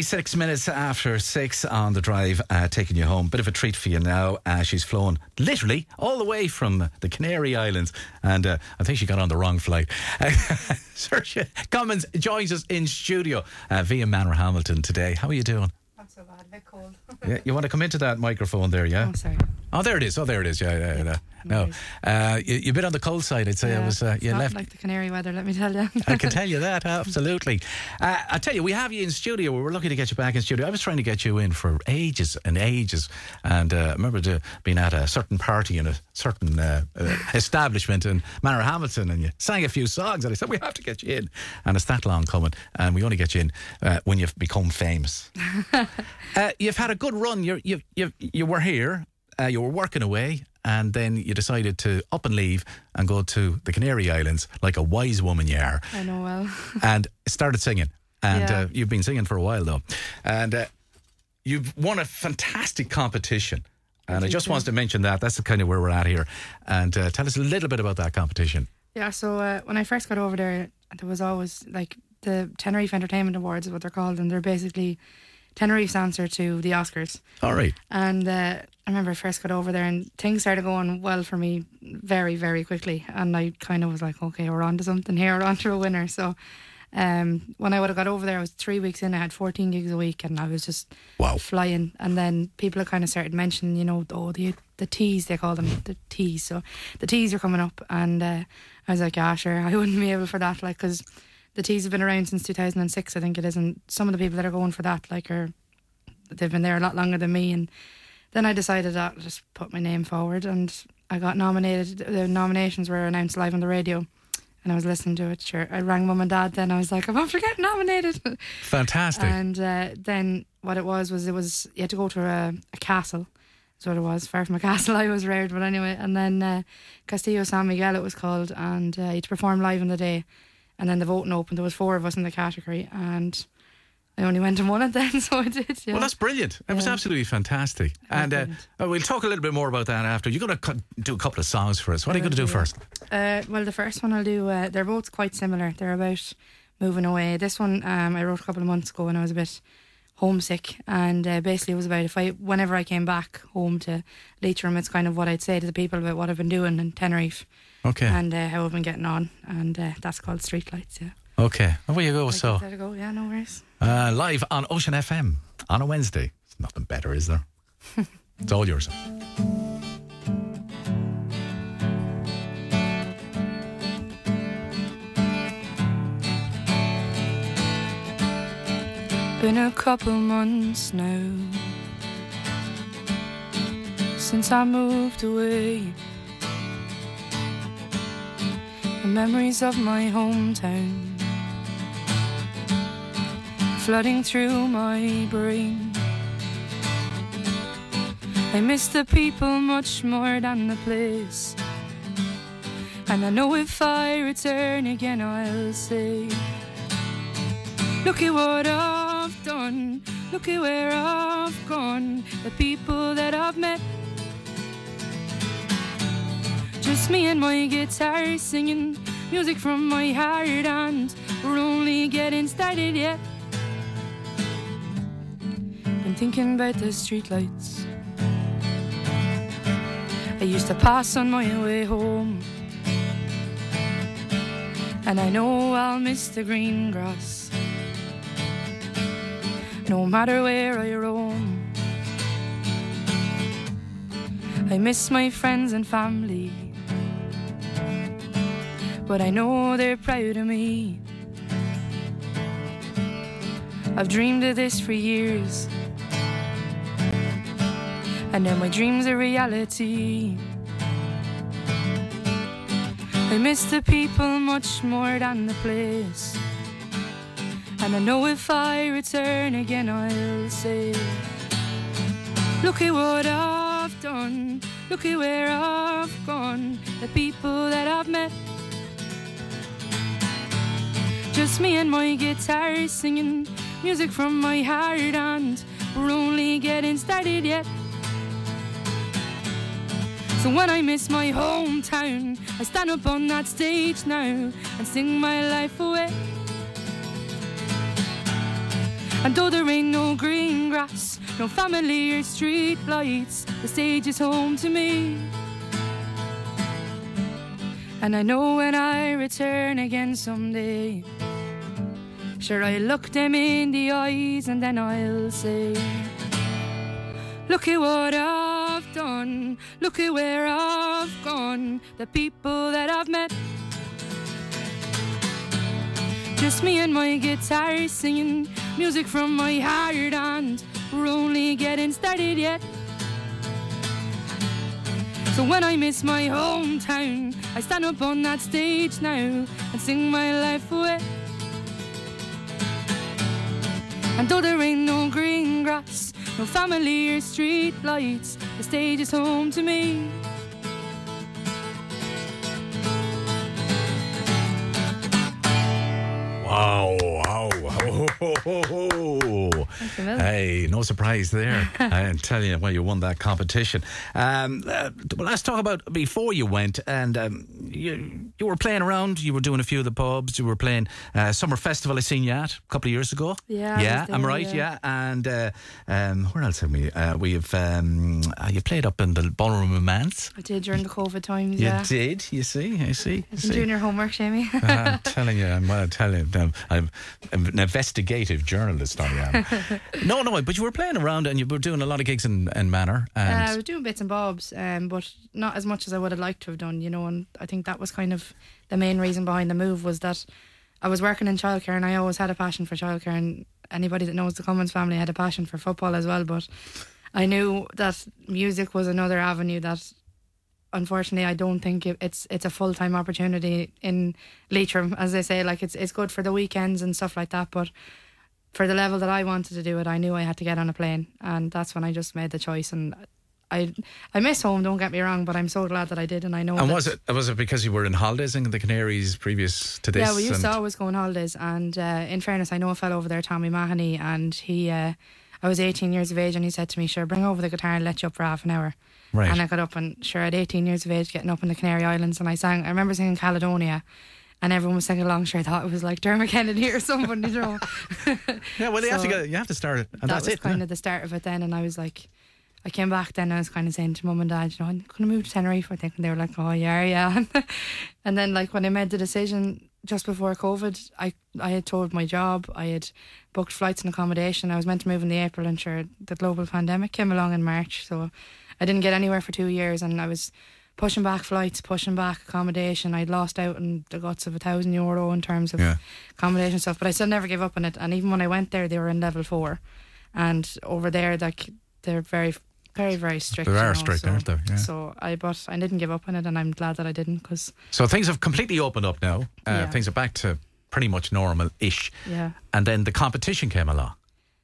Six minutes after six on the drive, uh, taking you home. Bit of a treat for you now. Uh, she's flown literally all the way from the Canary Islands, and uh, I think she got on the wrong flight. Saoirse Cummins joins us in studio uh, via Manorhamilton today. How are you doing? Not so bad, cold. Yeah, you want to come into that microphone there, yeah? Oh, sorry. Oh, there it is. Oh, there it is. Yeah, yeah, yeah. No, uh, you, you've been on the cold side. I'd say I Yeah, was. Uh, it's you not left. like the canary weather, let me tell you. I can tell you that absolutely. Uh, I tell you, we have you in studio. We were lucky to get you back in studio. I was trying to get you in for ages and ages, and uh, I remember to, being at a certain party in a certain uh, uh, establishment in Manorhamilton, and you sang a few songs, and I said we have to get you in, and it's that long coming, and we only get you in uh, when you've become famous. uh, you've had a good run. You're, you you you were here. Uh, you were working away, and then you decided to up and leave and go to the Canary Islands like a wise woman you are I know well. and started singing. And Yeah. uh, you've been singing for a while though, and uh, you've won a fantastic competition. And I you just too. wanted to mention that. That's the kind of where we're at here. And uh, tell us a little bit about that competition. Yeah, so uh, when I first got over there, there was always like the Tenerife Entertainment Awards is what they're called, and they're basically Tenerife's answer to the Oscars. All right. And uh, I remember I first got over there, and things started going well for me very, very quickly. And I kind of was like, okay, we're on to something here, we're on to a winner. So um, when I would have got over there, I was three weeks in, I had 14 gigs a week, and I was just Wow. flying. And then people kind of started mentioning, you know, oh, the the teas, they call them the teas. So the teas are coming up. And uh, I was like, yeah, sure, I wouldn't be able for that, like, because the teas have been around since 2006, I think it is. And some of the people that are going for that, like, are they've been there a lot longer than me. And then I decided that I'll just put my name forward, and I got nominated. The nominations were announced live on the radio, and I was listening to it. Sure, I rang mum and dad. Then I was like, I'm after getting nominated. Fantastic. and uh, then what it was was it was you had to go to a, a castle. That's what it was. Far from a castle, I was reared, but anyway. And then uh, Castillo San Miguel, it was called, and uh, you had to perform live on the day. And then the voting opened. There was four of us in the category, and I only went and won it then, so I did. Yeah. Well, that's brilliant. It was Yeah. absolutely fantastic. And uh, we'll talk a little bit more about that after. You're going to co- do a couple of songs for us. What are you going to do yeah. first? Uh, well, the first one I'll do. Uh, they're both quite similar. They're about moving away. This one um, I wrote a couple of months ago when I was a bit homesick, and uh, basically it was about if I, whenever I came back home to Leitrim, it's kind of what I'd say to the people about what I've been doing in Tenerife Okay. and uh, how I've been getting on, and uh, that's called Streetlights. Yeah. okay. Away you go. Like, so, there you go. Yeah, no worries. uh, live on Ocean FM on a Wednesday. It's nothing better, is there? it's all yours. Been a couple months now since I moved away. Memories of my hometown flooding through my brain. I miss the people much more than the place. And I know if I return again, I'll say. Look at what I've done. Look at where I've gone. The people that I've met. Just me and my guitar singing music from my heart, and we're only getting started yet. Been thinking about the streetlights. I used to pass on my way home. And I know I'll miss the green grass no matter where I roam. I miss my friends and family, but I know they're proud of me. I've dreamed of this for years, and now my dreams are reality. I miss the people much more than the place. And I know if I return again, I'll say, Look at what I've done, look at where I've gone, the people that I've met. Just me and my guitar singing music from my heart, and we're only getting started yet. So when I miss my hometown, I stand up on that stage now and sing my life away. And though there ain't no green grass, no family or street lights, the stage is home to me. And I know when I return again someday, sure I look them in the eyes and then I'll say, Look at what I've done, look at where I've gone, the people that I've met. Just me and my guitar singing music from my heart, and we're only getting started yet. So when I miss my hometown, I stand up on that stage now and sing my life away. And though there ain't no green grass, no family or street lights, the stage is home to me. Wow, wow, you, Will. Hey, no surprise there. I tell you, well, you won that competition. Um, uh, well, let's talk about before you went, and um, you you were playing around. You were doing a few of the pubs. You were playing uh, summer festival. I seen you at a couple of years ago. Yeah, yeah, was I'm right. yeah. Yeah, and uh, um, where else have we? Uh, we've um, uh, you played up in the ballroom of Romance. I did during the COVID times, You yeah. did. You see. I see. Been see. doing your homework, Jamie. I'm telling you, I'm well, telling you, I'm, I'm an investigative journalist. I am. no, no, but you were playing around and you were doing a lot of gigs in, in Manor. Uh, I was doing bits and bobs, um, but not as much as I would have liked to have done, you know. And I think that was kind of the main reason behind the move was that I was working in childcare and I always had a passion for childcare. And anybody that knows the Cummins family had a passion for football as well. But I knew that music was another avenue that, unfortunately, I don't think it, it's it's a full time opportunity in Leitrim, as they say. Like it's it's good for the weekends and stuff like that, but for the level that I wanted to do it, I knew I had to get on a plane, and that's when I just made the choice. And I, I miss home. Don't get me wrong, but I'm so glad that I did, and I know. and was it was it because you were in holidays in the Canaries previous to this? Yeah, we used to always go on holidays, and uh, in fairness, I know a fellow over there, Tommy Mahoney, and he. Uh, I was 18 years of age, and he said to me, "Sure, bring over the guitar and let you up for half an hour." Right. And I got up, and sure, at 18 years of age, getting up in the Canary Islands, and I sang. I remember singing Caledonia. And everyone was singing along. Sure, I thought it was like Dermot Kennedy or someone, you know. yeah, well, you have to go, you have to start it, and that that's was it. kind yeah. of the start of it then and I was like I came back then and I was kind of saying to mum and dad you know I'm going to move to Tenerife I think and they were like oh yeah yeah and then like when I made the decision just before COVID I I had told my job I had booked flights and accommodation. I was meant to move in the April and sure the global pandemic came along in March so I didn't get anywhere for two years and I was pushing back flights pushing back accommodation. I'd lost out in the guts of a thousand euro in terms of Yeah. accommodation stuff but I still never gave up on it. And even when I went there they were in level four. And over there like they're very very very strict They you are know, strict, so, aren't they? Yeah. so I but I didn't give up on it and I'm glad that I didn't because So things have completely opened up now. Uh, Yeah. Things are back to pretty much normal-ish. yeah And then the competition came along,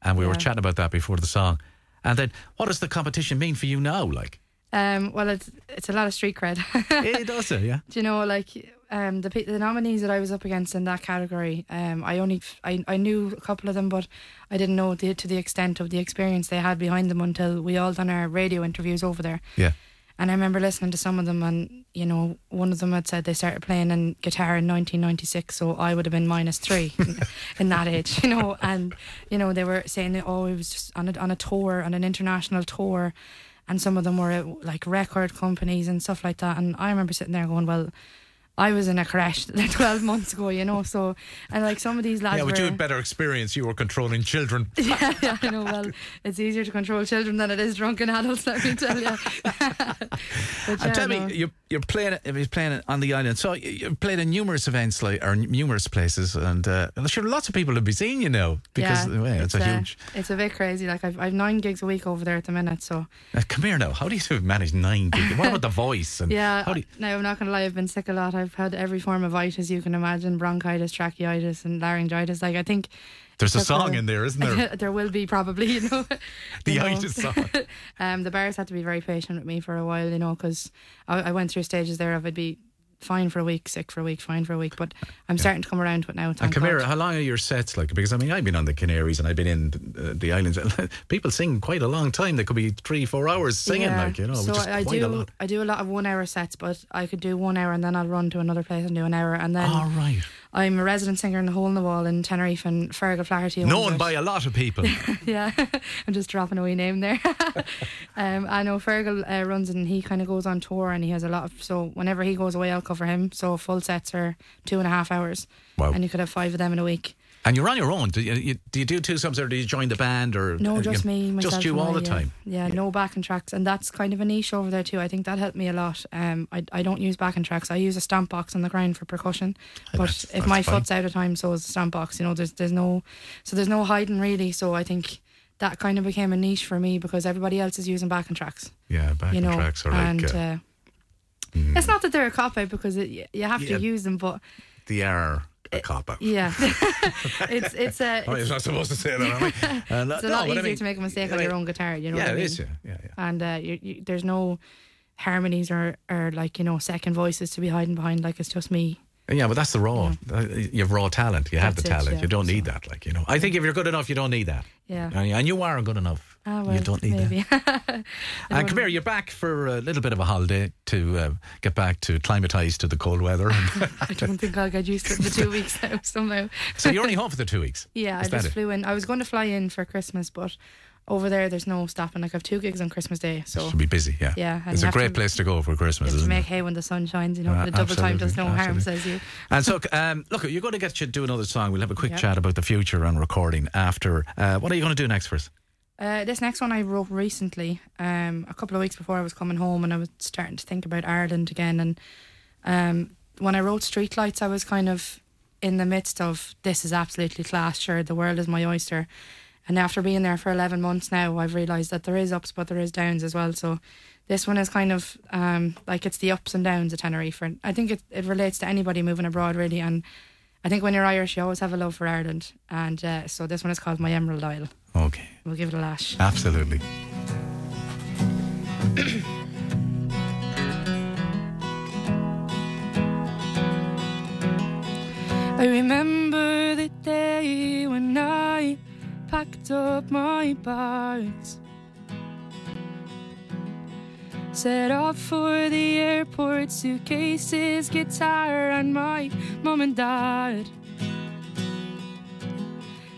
and we were chatting about that before the song. And then, what does the competition mean for you now? Like, um well it's it's a lot of street cred it does it, yeah. do you know like um the the nominees that I was up against in that category um I only I, I knew a couple of them but I didn't know the, to the extent of the experience they had behind them until we all done our radio interviews over there Yeah. And I remember listening to some of them, and you know, one of them had said they started playing in guitar in 1996, so I would have been minus three in, that age, you know. And you know, they were saying that oh, it was just on a on a tour, on an international tour, and some of them were at, like record companies and stuff like that. And I remember sitting there going, well. I was in a crash 12 months ago, you know, so, and like some of these lads Yeah, but were, you had better experience. You were controlling children. yeah, yeah, I know. Well, it's easier to control children than it is drunken adults. Let me tell you. but And yeah, tell no. me, you're, you're playing it- you're playing it on the island. So you- you've played in numerous events, like or numerous places, and uh, I'm sure lots of people have been seeing you now because yeah, well, it's, a uh, huge. It's a bit crazy. Like I've I've nine gigs a week over there at the minute. So Uh, come here now. How do you manage nine gigs? What about the voice? And yeah. How do you, now I'm not gonna lie. I've been sick a lot. I've had every form of itis you can imagine: bronchitis, tracheitis, and laryngitis. Like I think there's a song in there, isn't there? there will be probably. You know, The you know. itis song. um, the bars had to be very patient with me for a while, you know, because I, I went through stages there of I'd be fine for a week, sick for a week, fine for a week, but I'm starting to come around to it now. And Thank come here, God. how long are your sets like? Because I mean, I've been on the Canaries and I've been in uh, the islands. People sing quite a long time. They could be three, four hours singing, Yeah. like you know, so which is I quite do a lot. I do a lot of one hour sets, but I could do one hour and then I'll run to another place and do an hour, and then All right. I'm a resident singer in the Hole in the Wall in Tenerife and Fergal Flaherty. Known by a lot of people. yeah, I'm just dropping a wee name there. um, I know Fergal uh, runs and he kind of goes on tour and he has a lot of. So whenever he goes away, I'll cover him. So full sets are two and a half hours. Wow. And you could have five of them in a week. And you're on your own. Do you, do you do two subs or do you join the band or No, uh, just you- me, myself. Just you all I, the yeah. time. Yeah, no backing tracks, and that's kind of a niche over there too. I think that helped me a lot. Um, I I don't use backing tracks. I use a stamp box on the ground for percussion. But that's- if that's my fine. foot's out of time, so is the stamp box. You know, there's there's no, so there's no hiding really. So I think that kind of became a niche for me because everybody else is using backing tracks. Yeah, backing you know, tracks are like and uh, uh, it's not that they're a cop out because it, you have Yeah. to use them, but the are a cop out. yeah, it's it's a Oh, you're not supposed to say that, I? Uh, no, it's a lot but I easier mean- to make a mistake on your own guitar. You know Yeah, what I mean? is. Yeah, yeah, yeah. and uh, you, you, there's no harmonies or, or like you know second voices to be hiding behind like it's just me Yeah, but that's the raw. Uh, You have raw talent. You have That's the it, talent. yeah. You don't need that. Like you know, I think if you're good enough, you don't need that. yeah And and you are good enough. Ah, well, you don't need that. maybe And come here, you're back for a little bit of a holiday to uh, get back to climatise to the cold weather. I don't think I'll get used to the two weeks now somehow so you're only home for the two weeks. yeah Is I that just it? flew in I was going to fly in for Christmas but over there there's no stopping like I have two gigs on Christmas Day so Should be busy. Yeah. Yeah, It's a great to- place to go for Christmas, isn't make it? hay when the sun shines you know Uh, the double time does no absolutely, harm says you And so, um, look, you're going to get you to do another song. We'll have a quick Yeah. chat about the future and recording after. Uh, what are you going to do next for us? Uh, this next one I wrote recently, um, a couple of weeks before I was coming home, and I was starting to think about Ireland again. And um, when I wrote Streetlights, I was kind of in the midst of this is absolutely class. Sure, the world is my oyster. And after being there for eleven months now, I've realised that there is ups, but there is downs as well. So this one is kind of um, like it's the ups and downs of Tenerife. And I think it, it relates to anybody moving abroad really. And I think when you're Irish, you always have a love for Ireland. And uh, so this one is called My Emerald Isle. Okay, We'll give it a lash. absolutely. I remember the day when I packed up my bags. Set off for the airport, suitcases, guitar, and my mom and dad.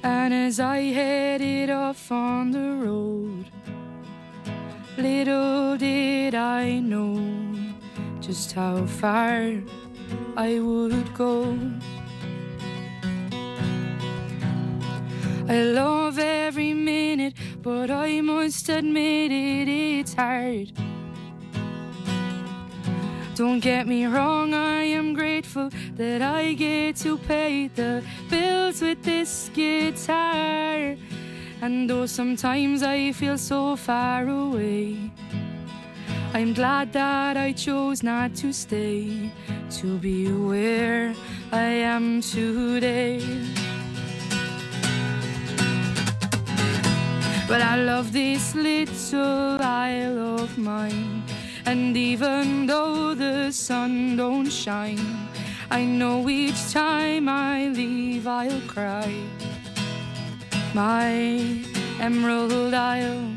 And as I headed off on the road, little did I know just how far I would go. I love every minute, but I must admit it, it's hard. Don't get me wrong, I am grateful that I get to pay the bills with this guitar. And though sometimes I feel so far away, I'm glad that I chose not to stay to be where I am today. But I love this little isle of mine. And even though the sun don't shine, I know each time I leave I'll cry. My Emerald Isle.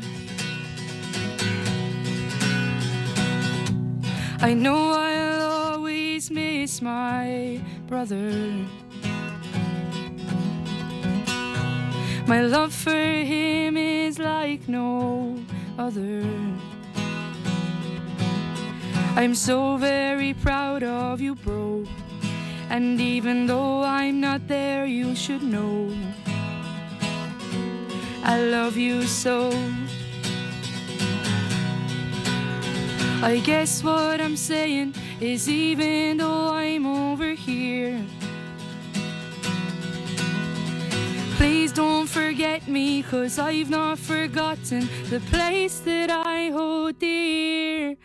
I know I'll always miss my brother. My love for him is like no other. I'm so very proud of you, bro. And even though I'm not there, you should know. I love you so. I guess what I'm saying is, even though I'm over here. Please don't forget me, cause I've not forgotten the place that I hold dear.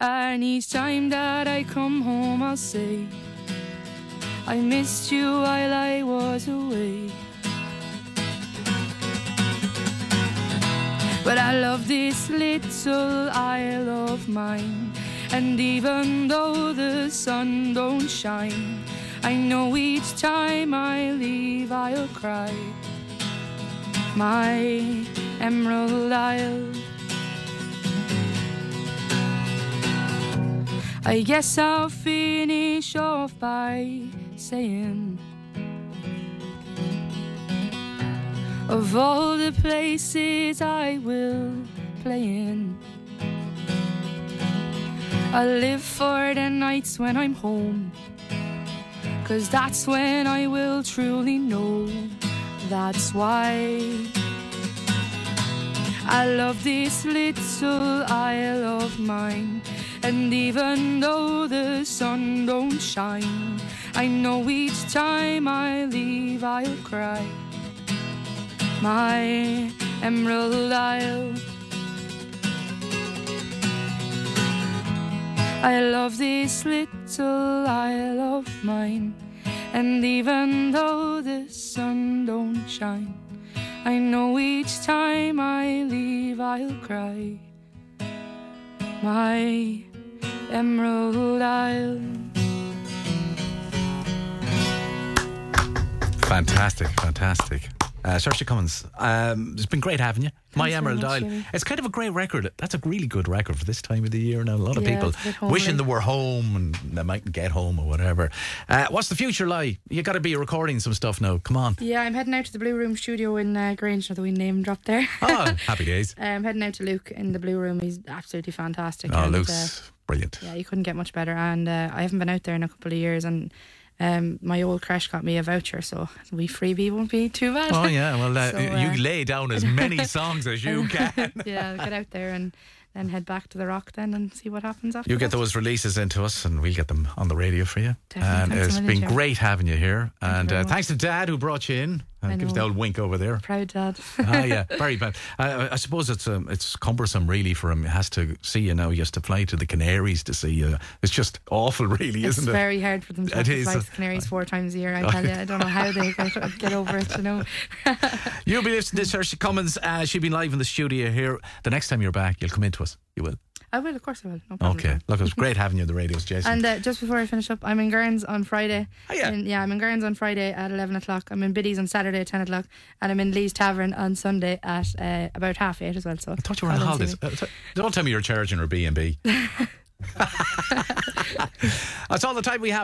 And each time that I come home, I'll say, I missed you while I was away. But I love this little isle of mine. And even though the sun don't shine, I know each time I leave I'll cry. My Emerald Isle. I guess I'll finish off by saying Of all the places I will play in I live for the nights when I'm home Cause that's when I will truly know. That's why I love this little isle of mine. And even though the sun don't shine, I know each time I leave I'll cry. My Emerald Isle. I love this little isle of mine. And even though the sun don't shine, I know each time I leave I'll cry. My Emerald Isle. Fantastic, fantastic. Uh, Saoirse Cummins, um, it's been great having you. My Thanks Emerald much, Isle. Jimmy. It's kind of a great record. That's a really good record for this time of the year. Now, a lot of Yeah, people it's a bit homely. wishing they were home and they mightn't get home or whatever. Uh, what's the future like? You got to be recording some stuff now. Come on. Yeah, I'm heading out to the Blue Room studio in uh, Grange, that we name drop there. Oh, happy days. I'm heading out to Luke in the Blue Room. He's absolutely fantastic. Oh, and, uh, Luke's brilliant. yeah, you couldn't get much better. And uh, I haven't been out there in a couple of years, and um, my old crash got me a voucher, so we freebie won't be too bad. Oh, yeah. Well, uh, So, you uh, lay down as many songs as you can. yeah, I'll get out there and then head back to the rock then and see what happens after. You get that. those releases into us, and we'll get them on the radio for you. Definitely. And Thanks it's been great having you here. and very uh, thanks to Dad who brought you in. Uh, I give the old wink over there. proud dad. ah, yeah, very bad. Uh, I suppose it's um, it's cumbersome, really, for him. He has to see you now. He has to fly to the Canaries to see you. It's just awful, really, it's isn't it? very hard for them to to fly to the Canaries four times a year. I tell you, I don't know how they get, get over it. You know. You'll be listening to Saoirse Cummins. Uh, she'll be live in the studio here. The next time you're back, you'll come into us. You will. I will, of course, I will. No problem. Okay. Look, it was great having you on the radios, Jason. And uh, just before I finish up, I'm in Gurns on Friday. Oh, yeah. In- yeah, I'm in Gurns on Friday at 11 o'clock. I'm in Biddy's on Saturday at 10 o'clock. And I'm in Lee's Tavern on Sunday at uh, about half eight as well. So I thought you were on come and see holidays. Uh, t- don't tell me you're charging her B and B. That's all the time we have.